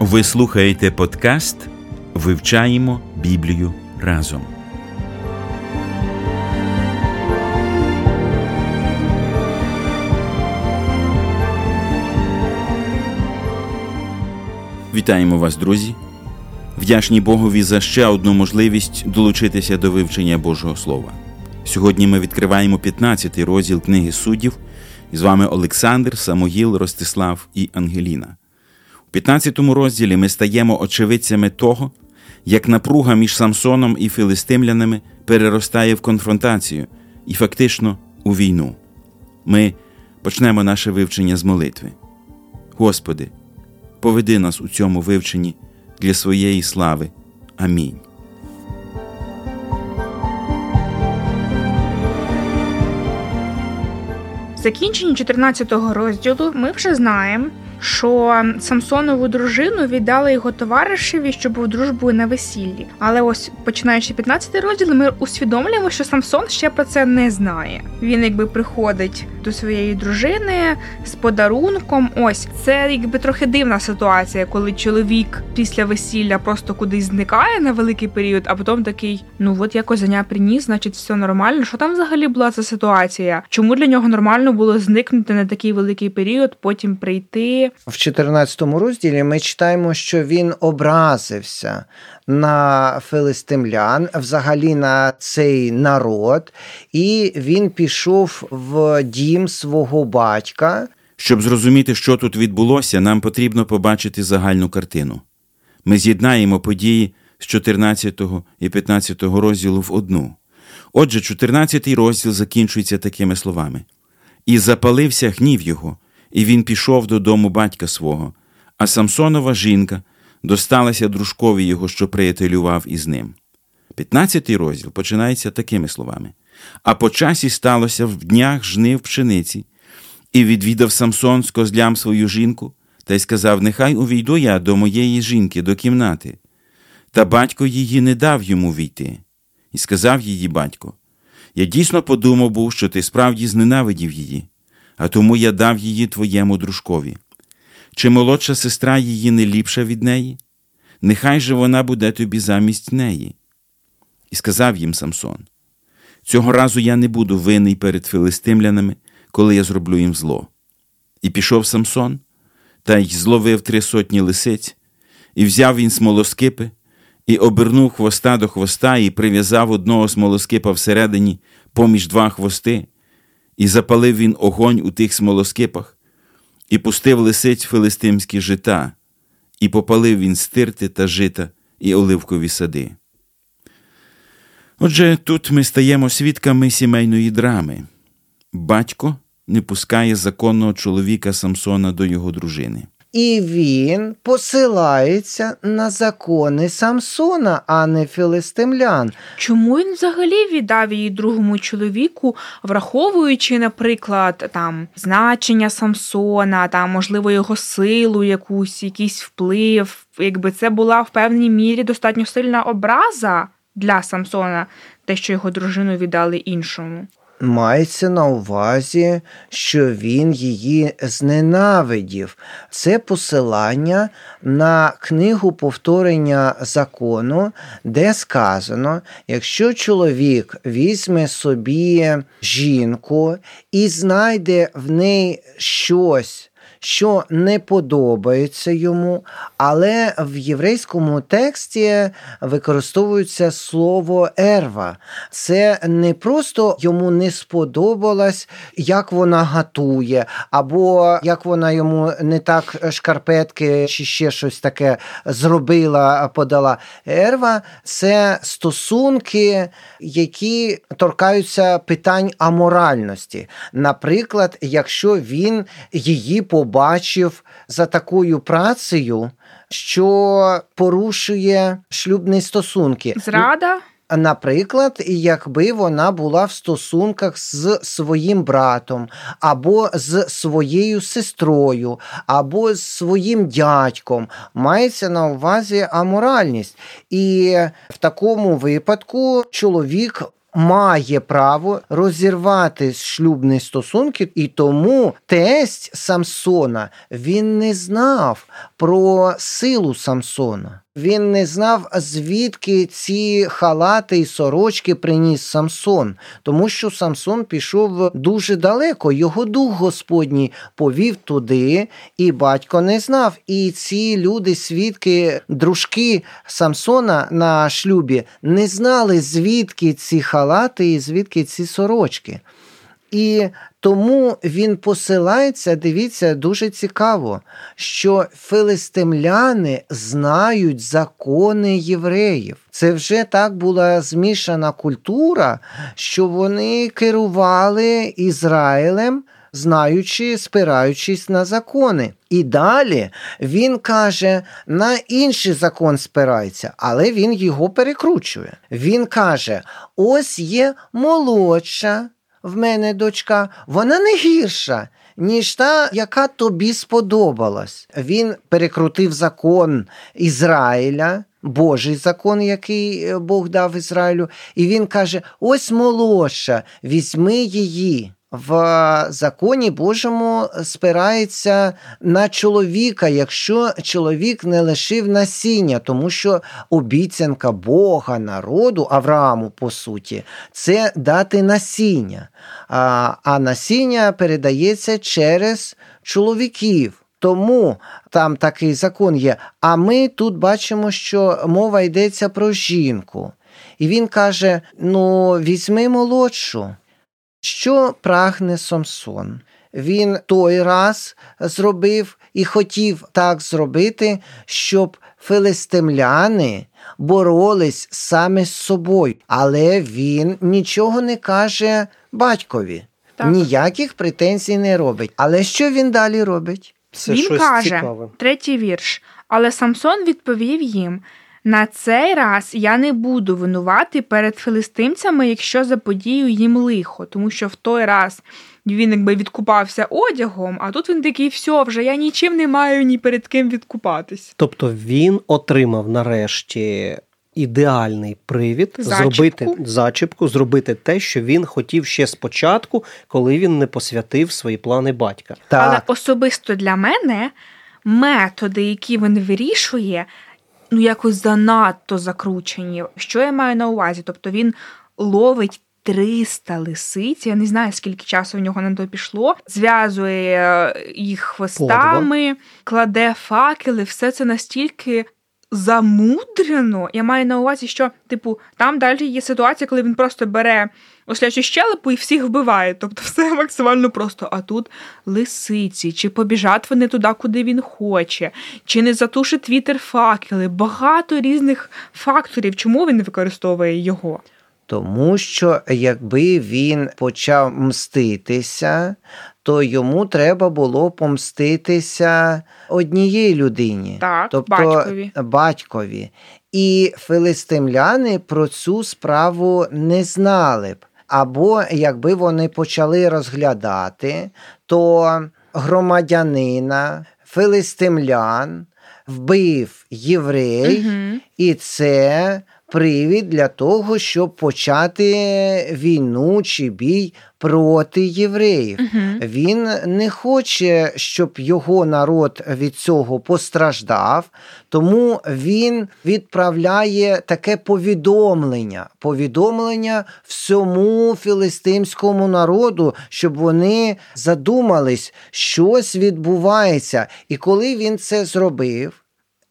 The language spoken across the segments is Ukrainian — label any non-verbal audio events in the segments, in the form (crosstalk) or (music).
Ви слухаєте подкаст Вивчаємо Біблію разом. Вітаємо вас, друзі. Вдячні Богові за ще одну можливість долучитися до вивчення Божого Слова. Сьогодні ми відкриваємо 15 розділ книги суддів. І з вами Олександр, Самогіл, Ростислав і Ангеліна. У 15 розділі ми стаємо очевидцями того, як напруга між Самсоном і філистимлянами переростає в конфронтацію і фактично у війну. Ми почнемо наше вивчення з молитви. Господи, поведи нас у цьому вивченні для своєї слави. Амінь. В закінченні 14 розділу ми вже знаємо, що Самсонову дружину віддали його товаришеві, що був дружбою на весіллі. Але ось починаючи 15 розділ, ми усвідомлюємо, що Самсон ще про це не знає. Він якби приходить до своєї дружини з подарунком. Ось це якби трохи дивна ситуація, коли чоловік після весілля просто кудись зникає на великий період, а потім такий: ну от якось заня приніс, значить, все нормально. Що там взагалі була ця ситуація? Чому для нього нормально було зникнути на такий великий період, потім прийти? В 14 розділі ми читаємо, що він образився на филистимлян, взагалі на цей народ, і він пішов в дім свого батька. Щоб зрозуміти, що тут відбулося, нам потрібно побачити загальну картину. Ми з'єднаємо події з 14 і 15 розділу в одну. Отже, 14 розділ закінчується такими словами: І запалився гнів його і він пішов додому батька свого, а Самсонова жінка досталася дружкові його, що приятелював із ним. П'ятнадцятий розділ починається такими словами: А по часі сталося в днях жнив пшениці, і відвідав Самсон з козлям свою жінку, та й сказав: Нехай увійду я до моєї жінки, до кімнати. Та батько її не дав йому війти, і сказав її батько: Я дійсно подумав був, що ти справді зненавидів її а тому я дав її твоєму дружкові. Чи молодша сестра її не ліпша від неї? Нехай же вона буде тобі замість неї. І сказав їм Самсон: Цього разу я не буду винний перед филистимлянами, коли я зроблю їм зло. І пішов Самсон, та й зловив три сотні лисиць, і взяв він смолоскипи, і обернув хвоста до хвоста, і прив'язав одного смолоскипа всередині поміж два хвости. І запалив він огонь у тих смолоскипах, і пустив лисиць филистимські жита, і попалив він стирти та жита і оливкові сади. Отже, тут ми стаємо свідками сімейної драми. Батько не пускає законного чоловіка Самсона до його дружини. І він посилається на закони Самсона, а не філистимлян. Чому він взагалі віддав її другому чоловіку, враховуючи, наприклад, там значення Самсона, там, можливо, його силу, якусь, якийсь вплив, якби це була в певній мірі достатньо сильна образа для Самсона, те, що його дружину віддали іншому. Мається на увазі, що він її зненавидів. Це посилання на книгу повторення закону, де сказано: якщо чоловік візьме собі жінку і знайде в неї щось що не подобається йому, але в єврейському тексті використовується слово ерва. Це не просто йому не сподобалось, як вона готує, або як вона йому не так шкарпетки чи ще щось таке зробила, подала. Ерва це стосунки, які торкаються питань аморальності. Наприклад, якщо він її по побачив за такою працею, що порушує шлюбні стосунки. Зрада. Наприклад, якби вона була в стосунках з своїм братом, або з своєю сестрою, або з своїм дядьком, мається на увазі аморальність. І в такому випадку чоловік має право розірвати шлюбні стосунки, і тому тесть Самсона він не знав про силу Самсона. Він не знав, звідки ці халати і сорочки приніс Самсон, тому що Самсон пішов дуже далеко. Його дух Господній повів туди, і батько не знав. І ці люди, свідки, дружки Самсона на шлюбі, не знали, звідки ці халати і звідки ці сорочки. І тому він посилається, дивіться, дуже цікаво, що филистимляни знають закони євреїв. Це вже так була змішана культура, що вони керували Ізраїлем, знаючи, спираючись на закони. І далі він каже, на інший закон спирається, але він його перекручує. Він каже: ось є молодша в мене дочка, вона не гірша, ніж та, яка тобі сподобалась. Він перекрутив закон Ізраїля. Божий закон, який е, Бог дав Ізраїлю, і він каже: ось молодша, візьми її. В законі Божому спирається на чоловіка, якщо чоловік не лишив насіння, тому що обіцянка Бога, народу, Аврааму, по суті, це дати насіння. А, а насіння передається через чоловіків. Тому там такий закон є. А ми тут бачимо, що мова йдеться про жінку. І він каже: ну, візьми молодшу. Що прагне Самсон? Він той раз зробив і хотів так зробити, щоб филистимляни боролись саме з собою, але він нічого не каже батькові, Так. ніяких претензій не робить. Але що він далі робить? Це він щось каже, цікаве. третій вірш. Але Самсон відповів їм: на цей раз я не буду винувати перед филистимцями, якщо заподію їм лихо, тому що в той раз він якби відкупався одягом, а тут він такий, все, вже я нічим не маю ні перед ким відкупатись. Тобто він отримав нарешті ідеальний привід Зачіпку. зробити зачіпку, зробити те, що він хотів ще спочатку, коли він не посвятив свої плани батька. Але особисто для мене методи, які він вирішує, ну якось занадто закручені. Що я маю на увазі? Тобто він ловить 300 лисиць, я не знаю, скільки часу в нього на то пішло, зв'язує е, їх хвостами, кладе факели, все це настільки. Замудрено, я маю на увазі, що, типу, там далі є ситуація, коли він просто бере ослячу щелепу і всіх вбиває. Тобто все (laughs) максимально просто. А тут лисиці, чи побіжать вони туди, куди він хоче, чи не затушить вітер факели. Багато різних факторів, чому він використовує його. Тому що якби він почав мститися, то йому треба було помститися однієї людині, Так, тобто батькові. батькові. І филистимляни про цю справу не знали б. Або якби вони почали розглядати, то громадянина, филистимлян вбив єврей, Угу. і це привід для того, щоб почати війну чи бій проти євреїв. Угу. Він не хоче, щоб його народ від цього постраждав, тому він відправляє таке повідомлення, повідомлення всьому філистимському народу, щоб вони задумались, щось відбувається. І коли він це зробив.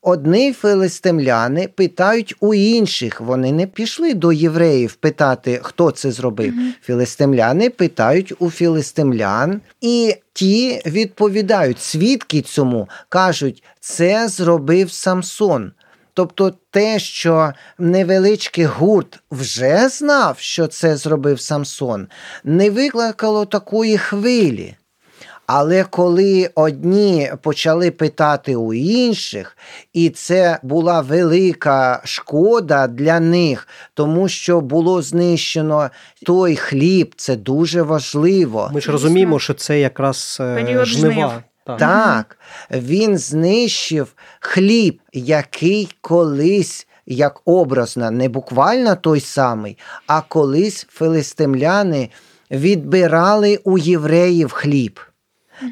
Одні филистимляни питають у інших. Вони не пішли до євреїв питати, хто це зробив. Філистимляни питають у філистимлян, і ті відповідають, свідки цьому кажуть, це зробив Самсон. Тобто те, що невеличкий гурт вже знав, що це зробив Самсон, не викликало такої хвилі. Але коли одні почали питати у інших, і це була велика шкода для них, тому що було знищено той хліб, це дуже важливо. Ми ж розуміємо, що це якраз е, Період жнив. Так. Так, він знищив хліб, який колись, як образно, не буквально той самий, а колись филистимляни відбирали у євреїв хліб.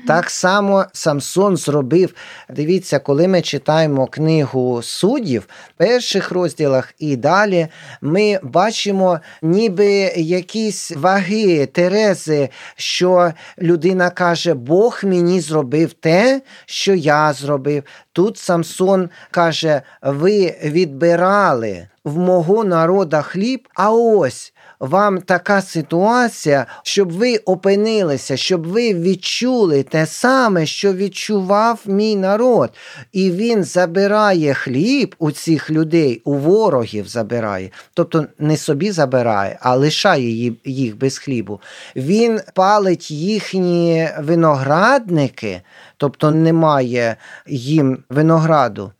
Так само Самсон зробив. Дивіться, коли ми читаємо книгу суддів, в перших розділах і далі, ми бачимо ніби якісь ваги, терези, що людина каже, Бог мені зробив те, що я зробив. Тут Самсон каже: ви відбирали в мого народа хліб, а ось вам така ситуація, щоб ви опинилися, щоб ви відчули те саме, що відчував мій народ. І він забирає хліб у цих людей, у ворогів забирає. Тобто не собі забирає, а лишає їх без хлібу. Він палить їхні виноградники, тобто немає їм винограду.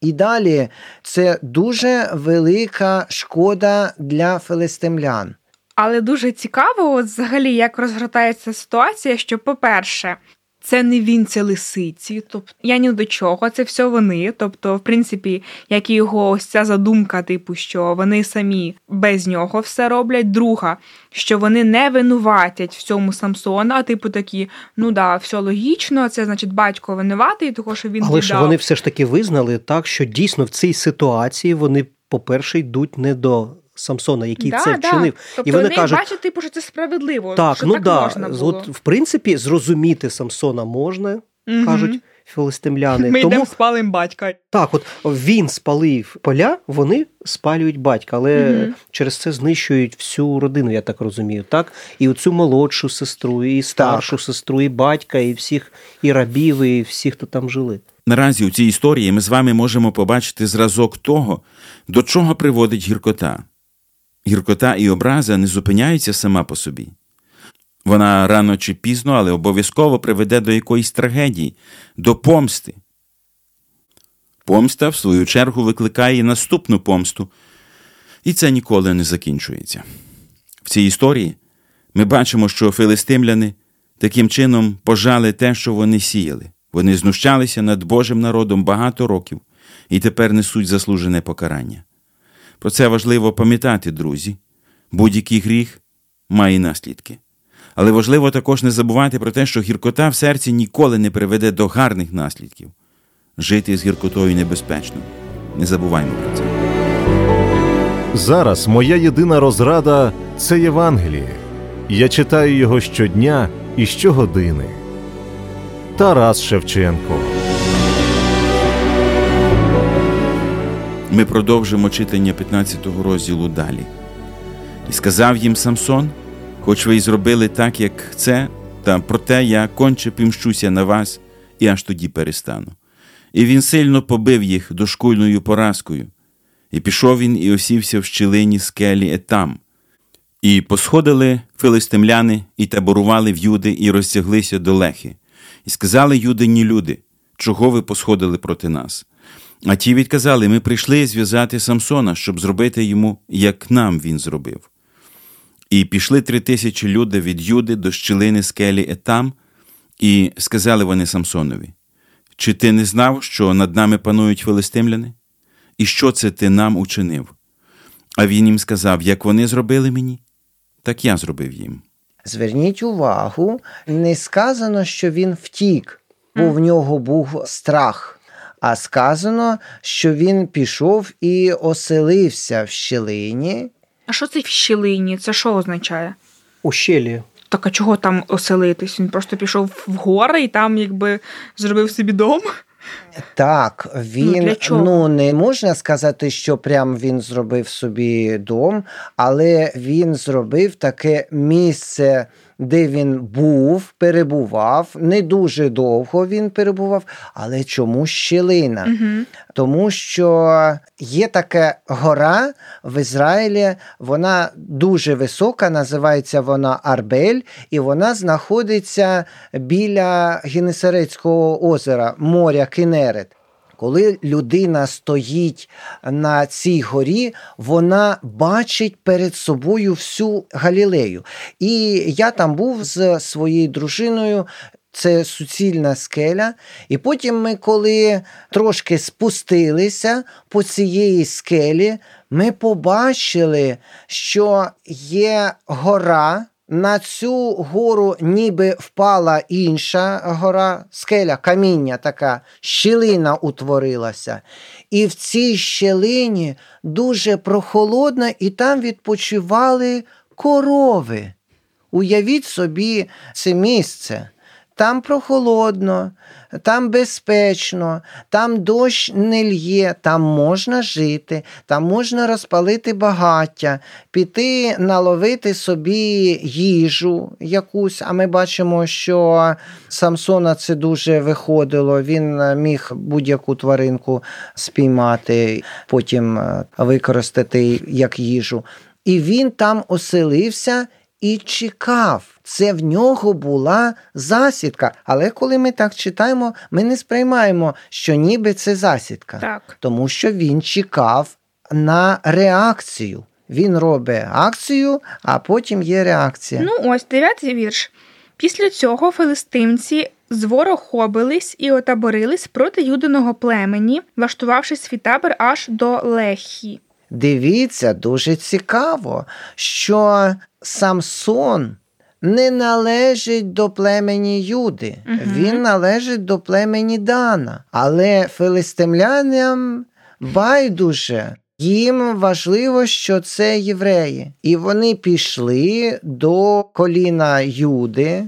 І далі це дуже велика шкода для филистимлян. Але дуже цікаво, от взагалі, як розгортається ситуація, що, по-перше, це не він, це лисиці. Тобто я ні до чого, це все вони. Тобто, в принципі, як і його ось ця задумка, типу, що вони самі без нього все роблять. Друга, що вони не винуватять в цьому Самсона, а типу такі, ну да, все логічно, це значить батько винуватий, того що він Але ж вони все ж таки визнали так, що дійсно в цій ситуації вони, по-перше, йдуть не до Самсона, який да, це да. вчинив. Тобто і вони вони кажуть, бачать, типу, що це справедливо. так, що ну так да, можна було. от, в принципі, зрозуміти Самсона можна, Мгм. кажуть філистимляни. Ми Тому йдемо спалим батька. так, от він спалив поля, вони спалюють батька, але Мгм. через це знищують всю родину, я так розумію. Так, і оцю молодшу сестру, і старшу сестру, і батька, і всіх, і рабів, і всіх, хто там жили. Наразі у цій історії ми з вами можемо побачити зразок того, до чого приводить гіркота. Гіркота і образа не зупиняються сама по собі. Вона рано чи пізно, але обов'язково приведе до якоїсь трагедії, до помсти. Помста, в свою чергу, викликає наступну помсту, і це ніколи не закінчується. В цій історії ми бачимо, що филистимляни таким чином пожали те, що вони сіяли. Вони знущалися над Божим народом багато років і тепер несуть заслужене покарання. Про це важливо пам'ятати, друзі. Будь-який гріх має наслідки. Але важливо також не забувати про те, що гіркота в серці ніколи не приведе до гарних наслідків. Жити з гіркотою небезпечно. Не забуваймо про це. Зараз моя єдина розрада це Євангеліє. Я читаю його щодня і щогодини. Тарас Шевченко. Ми продовжимо читання 15 розділу далі. І сказав їм Самсон, хоч ви й зробили так, як це, та проте я конче пімщуся на вас і аж тоді перестану. І він сильно побив їх дошкульною поразкою, і пішов він і осівся в щілині скелі Етам. І посходили филистимляни, і таборували в юди, і розтяглися до лехи. І сказали юдині люди, чого ви посходили проти нас? А ті відказали: ми прийшли зв'язати Самсона, щоб зробити йому, як нам він зробив. І пішли три тисячі людей від Юди до щілини скелі Етам, і сказали вони Самсонові: Чи ти не знав, що над нами панують филистимляни? І що це ти нам учинив? А він їм сказав: Як вони зробили мені, так я зробив їм. Зверніть увагу, не сказано, що він втік, бо в нього був страх. А сказано, що він пішов і оселився в щілині. А що це в щілині? Це що означає? У щелі. Так а чого там оселитись? Він просто пішов в гори і там якби зробив собі дом. Так, він для чого? ну не можна сказати, що прям він зробив собі дом, але він зробив таке місце де він був, перебував. Не дуже довго він перебував, але чому щілина? Угу. Тому що є така гора в Ізраїлі, вона дуже висока, називається вона Арбель, і вона знаходиться біля Генесарецького озера, моря Кенерет. Коли людина стоїть на цій горі, вона бачить перед собою всю Галілею. І я там був з своєю дружиною. Це суцільна скеля. І потім ми, коли трошки спустилися по цієї скелі, ми побачили, що є гора. На цю гору ніби впала інша гора, скеля, каміння така, щілина утворилася. І в цій щілині дуже прохолодно, і там відпочивали корови. Уявіть собі це місце. Там прохолодно, там безпечно, там дощ не лє, там можна жити, там можна розпалити багаття, піти наловити собі їжу якусь. А ми бачимо, що Самсона це дуже виходило. Він міг будь-яку тваринку спіймати, потім е, використати як їжу. І він там оселився і чекав. Це в нього була засідка. Але коли ми так читаємо, ми не сприймаємо, що ніби це засідка. Так. Тому що він чекав на реакцію. Він робить акцію, а потім є реакція. Ну, ось дев'ятий вірш. Після цього филистимці зворохобились і отаборились проти юдиного племені, влаштувавши свій табор аж до Лехі. Дивіться, дуже цікаво, що Самсон не належить до племені Юди, Мгм. він належить до племені Дана. Але филистимлянам байдуже. Їм важливо, що це євреї. І вони пішли до коліна Юди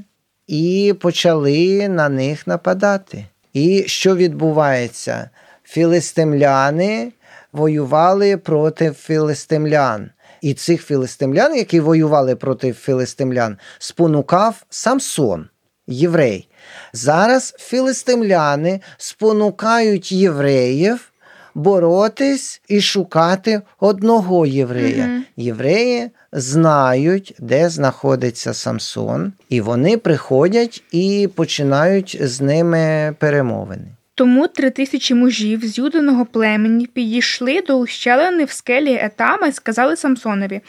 і почали на них нападати. І що відбувається? Філистимляни воювали проти філистимлян. І цих філистимлян, які воювали проти філистимлян, спонукав Самсон, єврей. Зараз філистимляни спонукають євреїв боротись і шукати одного єврея. Мгм. Євреї знають, де знаходиться Самсон, і вони приходять і починають з ними перемовини. Тому три тисячі мужів з юдиного племені підійшли до ущелини в скелі Етама і сказали Самсонові: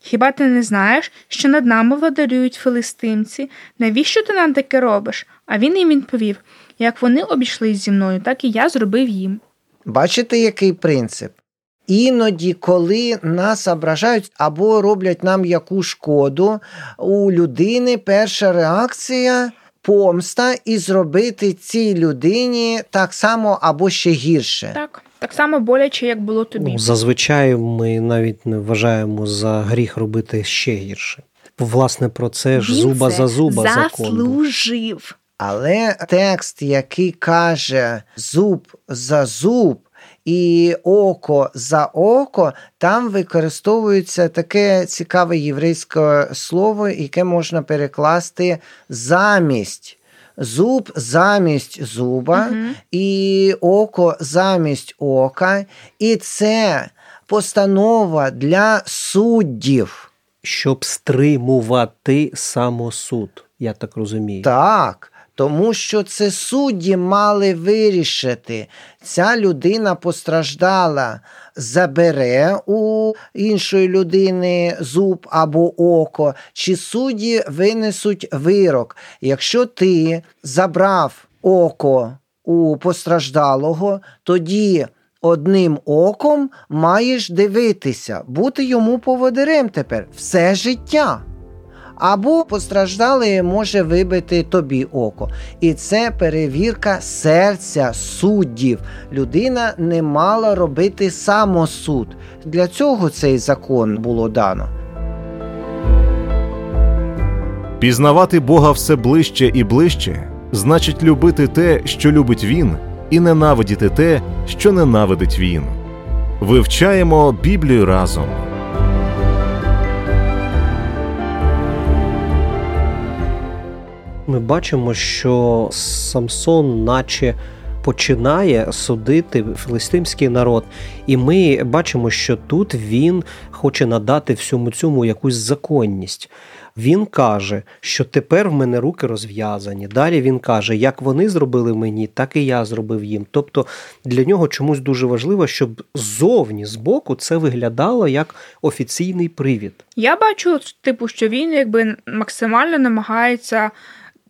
Хіба ти не знаєш, що над нами владарюють филистимці? Навіщо ти нам таке робиш? А він їм відповів: як вони обійшлись зі мною, так і я зробив їм. Бачите, який принцип? Іноді, коли нас ображають або роблять нам яку шкоду, у людини перша реакція помста і зробити цій людині так само або ще гірше. Так, так само боляче, як було тобі. Ну, зазвичай ми навіть не вважаємо за гріх робити ще гірше. Власне, про це ж Він зуба це за зуба закон. був. Але текст, який каже зуб за зуб і око за око, там використовується таке цікаве єврейське слово, яке можна перекласти замість. Зуб замість зуба Мгм. і око замість ока. І це постанова для суддів. Щоб стримувати самосуд, я так розумію. Так, тому що це судді мали вирішити. Ця людина постраждала, забере у іншої людини зуб або око, чи судді винесуть вирок. Якщо ти забрав око у постраждалого, тоді. Одним оком маєш дивитися, бути йому поводирем тепер все життя. Або постраждалий може вибити тобі око. І це перевірка серця суддів. Людина не мала робити самосуд. Для цього цей закон було дано. Пізнавати Бога все ближче і ближче значить любити те, що любить Він, і ненавидіти те, що ненавидить Він. Вивчаємо Біблію разом. Ми бачимо, що Самсон, наче починає судити філістимський народ, і ми бачимо, що тут він хоче надати всьому цьому якусь законність. Він каже, що тепер в мене руки розв'язані. Далі він каже, як вони зробили мені, так і я зробив їм. Тобто для нього чомусь дуже важливо, щоб ззовні, збоку, це виглядало як офіційний привід. Я бачу, типу, що він якби максимально намагається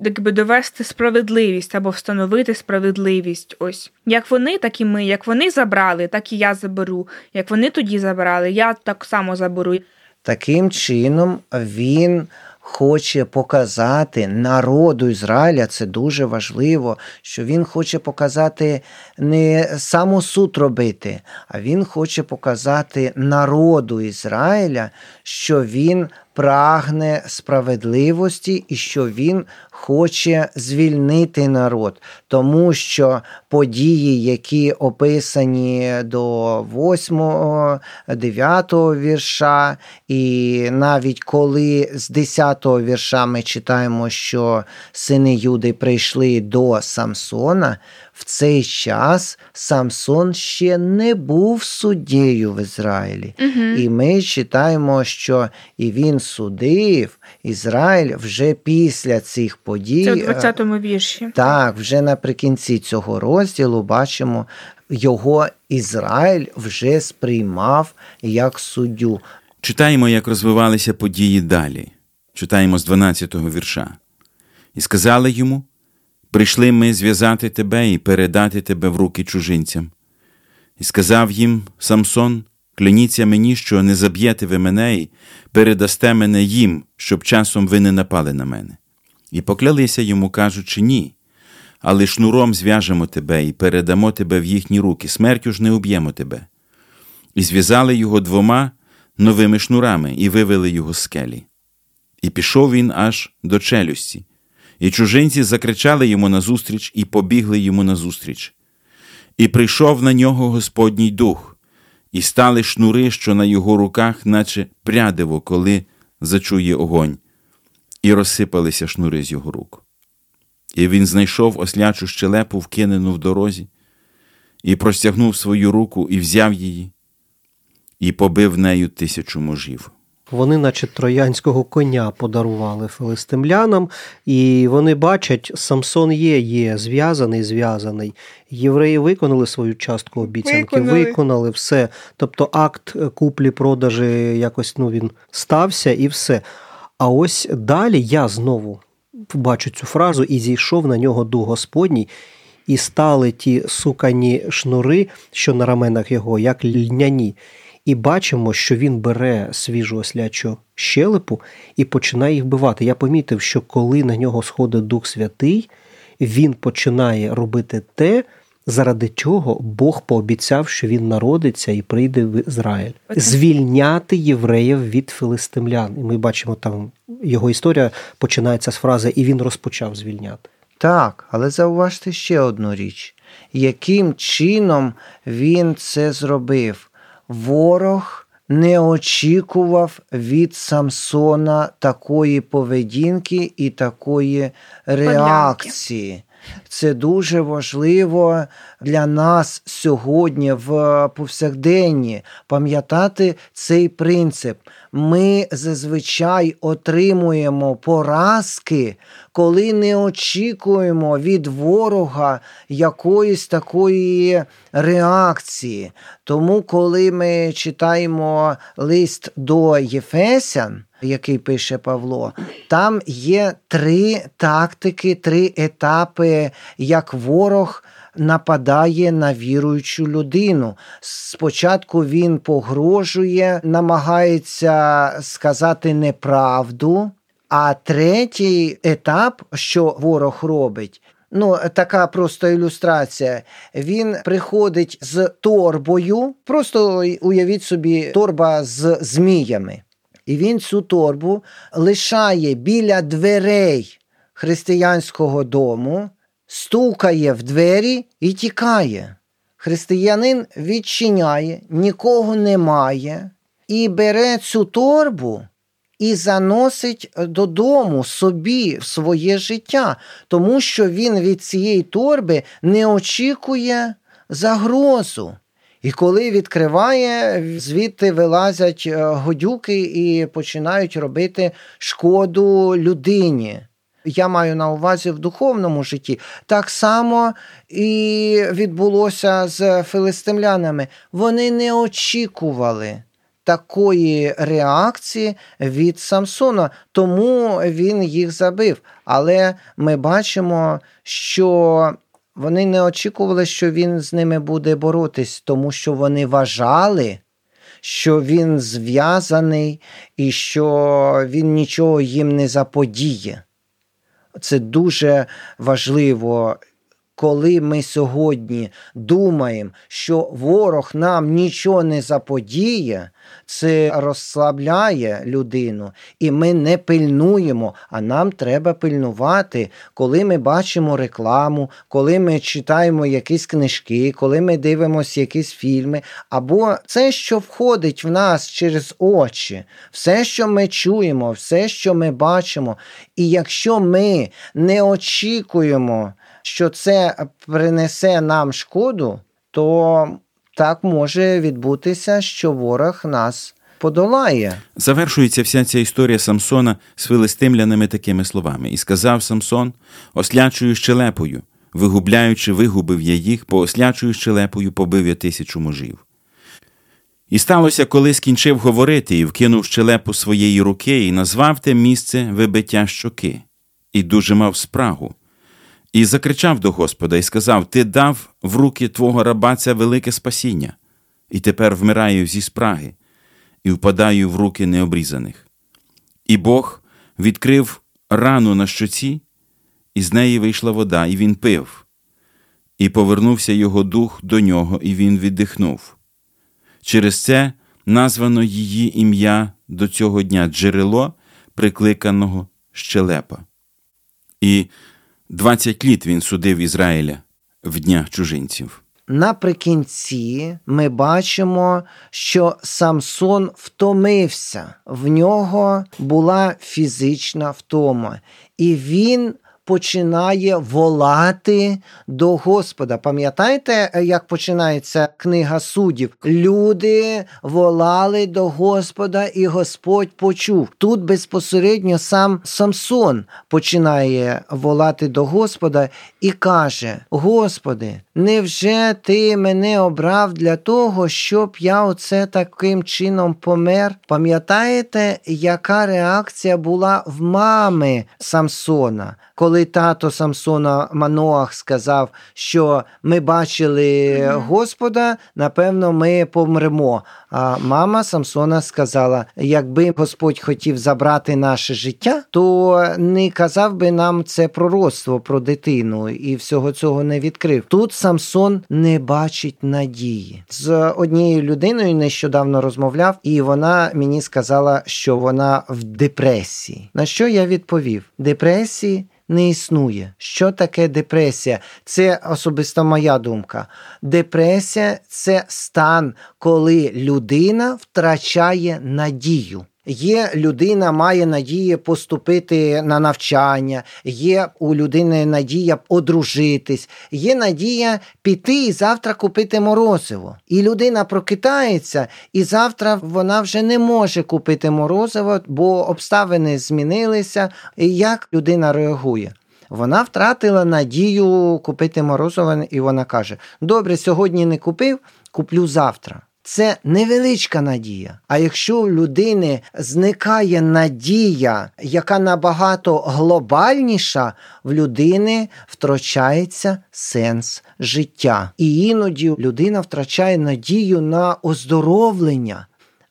якби довести справедливість або встановити справедливість. Ось як вони, так і ми. Як вони забрали, так і я заберу. Як вони тоді забрали, я так само заберу. Таким чином він хоче показати народу Ізраїля, це дуже важливо, що він хоче показати не саму суд робити, а він хоче показати народу Ізраїля, що він прагне справедливості і що він хоче звільнити народ, тому що події, які описані до 8, 9 вірша, і навіть коли з 10 вірша ми читаємо, що сини Юди прийшли до Самсона, в цей час Самсон ще не був суддєю в Ізраїлі. Угу. І ми читаємо, що і він судив Ізраїль вже після цих подій. Це у е, 20-му вірші. Так, вже наприкінці цього розділу бачимо, його Ізраїль вже сприймав як суддю. Читаємо, як розвивалися події далі. Читаємо з 12-го вірша. І сказали йому: Прийшли ми зв'язати тебе і передати тебе в руки чужинцям. І сказав їм Самсон: Кляніться мені, що не заб'єте ви мене і передасте мене їм, щоб часом ви не напали на мене. І поклялися йому, кажучи, ні. Але шнуром зв'яжемо тебе і передамо тебе в їхні руки, смертю ж не уб'ємо тебе. І зв'язали його двома новими шнурами і вивели його з скелі. І пішов він аж до челюсті, і чужинці закричали йому назустріч і побігли йому назустріч. І прийшов на нього Господній дух, і стали шнури, що на його руках, наче прядиво, коли зачує огонь, і розсипалися шнури з його рук. І він знайшов ослячу щелепу, вкинену в дорозі, і простягнув свою руку і взяв її, і побив нею тисячу можів. Вони, наче троянського коня, подарували филистимлянам, і вони бачать, Самсон є, є зв'язаний, зв'язаний. Євреї виконали свою частку обіцянки, Виконали. виконали все. Тобто акт куплі-продажі якось ну, він стався і все. А ось далі я знову бачу цю фразу і зійшов на нього дух Господній. І стали ті сукані шнури, що на раменах його, як льняні. І бачимо, що він бере свіжу ослячу щелепу і починає їх бивати. Я помітив, що коли на нього сходить Дух Святий, він починає робити те, заради чого Бог пообіцяв, що він народиться і прийде в Ізраїль. Звільняти євреїв від филистимлян. І ми бачимо там його історія починається з фрази І він розпочав звільняти. Так, але зауважте ще одну річ, яким чином він це зробив. Ворог не очікував від Самсона такої поведінки і такої реакції. Це дуже важливо для нас сьогодні в повсякденні пам'ятати цей принцип. Ми зазвичай отримуємо поразки, коли не очікуємо від ворога якоїсь такої реакції. Тому, коли ми читаємо лист до Єфесян, який пише Павло, там є три тактики, три етапи, як ворог нападає на віруючу людину. Спочатку він погрожує, намагається сказати неправду. А третій етап, що ворог робить, ну така просто ілюстрація. Він приходить з торбою, просто уявіть собі, торба з зміями. І він цю торбу лишає біля дверей християнського дому, стукає в двері і тікає. Християнин відчиняє, нікого немає, і бере цю торбу і заносить додому собі в своє життя, тому що він від цієї торби не очікує загрозу. І коли відкриває, звідти вилазять е, годюки і починають робити шкоду людині. Я маю на увазі в духовному житті. Так само і відбулося з филистимлянами. Вони не очікували такої реакції від Самсона, тому він їх забив. Але ми бачимо, що вони не очікували, що він з ними буде боротись, тому що вони вважали, що він зв'язаний і що він нічого їм не заподіє. Це дуже важливо. Коли ми сьогодні думаємо, що ворог нам нічого не заподіє, це розслабляє людину, і ми не пильнуємо, а нам треба пильнувати, коли ми бачимо рекламу, коли ми читаємо якісь книжки, коли ми дивимося якісь фільми, або це, що входить в нас через очі, все, що ми чуємо, все, що ми бачимо. І якщо ми не очікуємо, що це принесе нам шкоду, то так може відбутися, що ворог нас подолає. Завершується вся ця історія Самсона з филистимляними такими словами. І сказав Самсон, ослячую щелепою, вигубляючи, вигубив я їх, по ослячую щелепою побив я тисячу мужів. І сталося, коли скінчив говорити і вкинув щелепу своєї руки, і назвав те місце вибиття щоки, і дуже мав спрагу. І закричав до Господа і сказав: Ти дав в руки твого раба це велике спасіння, і тепер вмираю зі спраги, і впадаю в руки необрізаних. І Бог відкрив рану на щоці, і з неї вийшла вода, і він пив, і повернувся його дух до нього, і він віддихнув. Через це названо її ім'я до цього дня джерело, прикликаного щелепа. І 20 літ він судив Ізраїля в днях чужинців. Наприкінці ми бачимо, що Самсон втомився, в нього була фізична втома, і він починає волати до Господа. Пам'ятаєте, як починається книга суддів? Люди волали до Господа, і Господь почув. Тут безпосередньо сам Самсон починає волати до Господа і каже: Господи, невже ти мене обрав для того, щоб я оце таким чином помер? Пам'ятаєте, яка реакція була в мами Самсона? Коли тато Самсона Маноах сказав, що ми бачили Господа, напевно, ми помремо. А мама Самсона сказала: якби Господь хотів забрати наше життя, то не казав би нам це пророцтво про дитину і всього цього не відкрив. Тут Самсон не бачить надії. З однією людиною нещодавно розмовляв, і вона мені сказала, що вона в депресії. На що я відповів? Депресії не існує. Що таке депресія? Це особисто моя думка. Депресія це стан, коли людина втрачає надію. Є людина має надії поступити на навчання, є у людини надія одружитись, є надія піти і завтра купити морозиво. І людина прокидається, і завтра вона вже не може купити морозиво, бо обставини змінилися. І Як людина реагує? Вона втратила надію купити морозиво, і вона каже: Добре, сьогодні не купив, куплю завтра. Це невеличка надія. А якщо у людини зникає надія, яка набагато глобальніша, в людини втрачається сенс життя. І іноді людина втрачає надію на оздоровлення.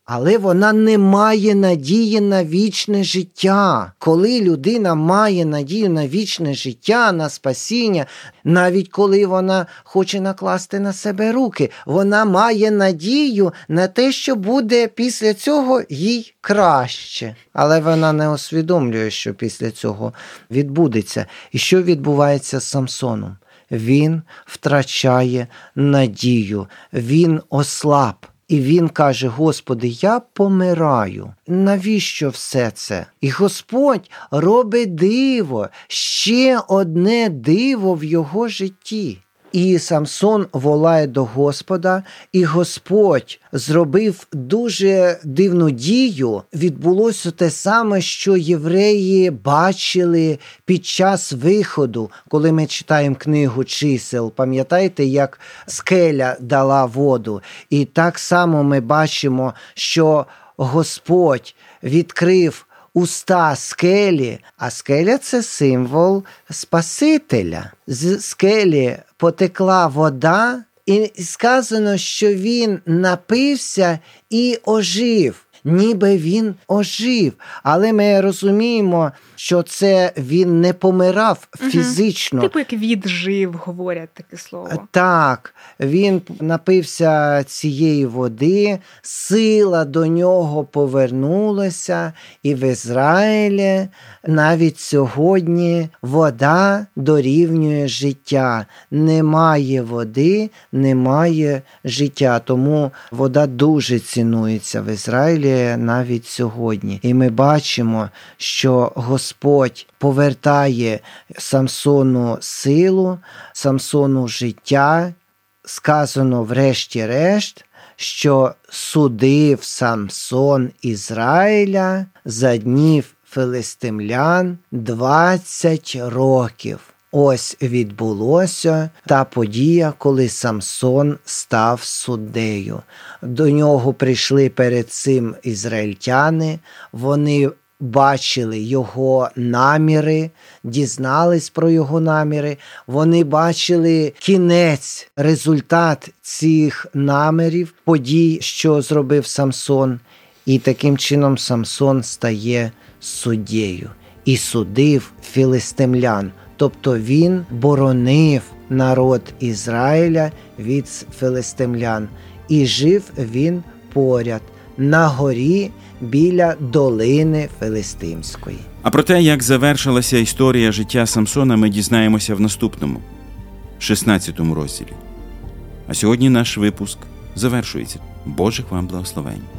Але вона не має надії на вічне життя. Коли людина має надію на вічне життя, на спасіння, навіть коли вона хоче накласти на себе руки, вона має надію на те, що буде після цього їй краще. Але вона не усвідомлює, що після цього відбудеться. І що відбувається з Самсоном? Він втрачає надію, він ослаб. І він каже: Господи, я помираю. Навіщо все це? І Господь робить диво, ще одне диво в його житті. І Самсон волає до Господа, і Господь зробив дуже дивну дію. Відбулося те саме, що євреї бачили під час виходу, коли ми читаємо книгу чисел. Пам'ятаєте, як скеля дала воду? І так само ми бачимо, що Господь відкрив уста скелі, а скеля це символ Спасителя. З скелі потекла вода, і сказано, що він напився і ожив. Ніби він ожив, але ми розуміємо, що це він не помирав фізично. Типу як віджив, говорять таке слово. Так, він напився цієї води, сила до нього повернулася, і в Ізраїлі навіть сьогодні вода дорівнює життя. Немає води, немає життя. Тому вода дуже цінується в Ізраїлі навіть сьогодні. І ми бачимо, що Господь повертає Самсону силу, Самсону життя. Сказано, врешті-решт, що судив Самсон Ізраїля за днів филистимлян 20 років. Ось відбулося та подія, коли Самсон став суддею. До нього прийшли перед цим ізраїльтяни, вони бачили його наміри, дізнались про його наміри, вони бачили кінець, результат цих намірів, подій, що зробив Самсон. І таким чином Самсон стає суддєю і судив філистимлян. Тобто він боронив народ Ізраїля від филистимлян, і жив він поряд на горі біля долини Филистимської. А про те, як завершилася історія життя Самсона, ми дізнаємося в наступному, 16 розділі. А сьогодні наш випуск завершується. Божих вам благословень!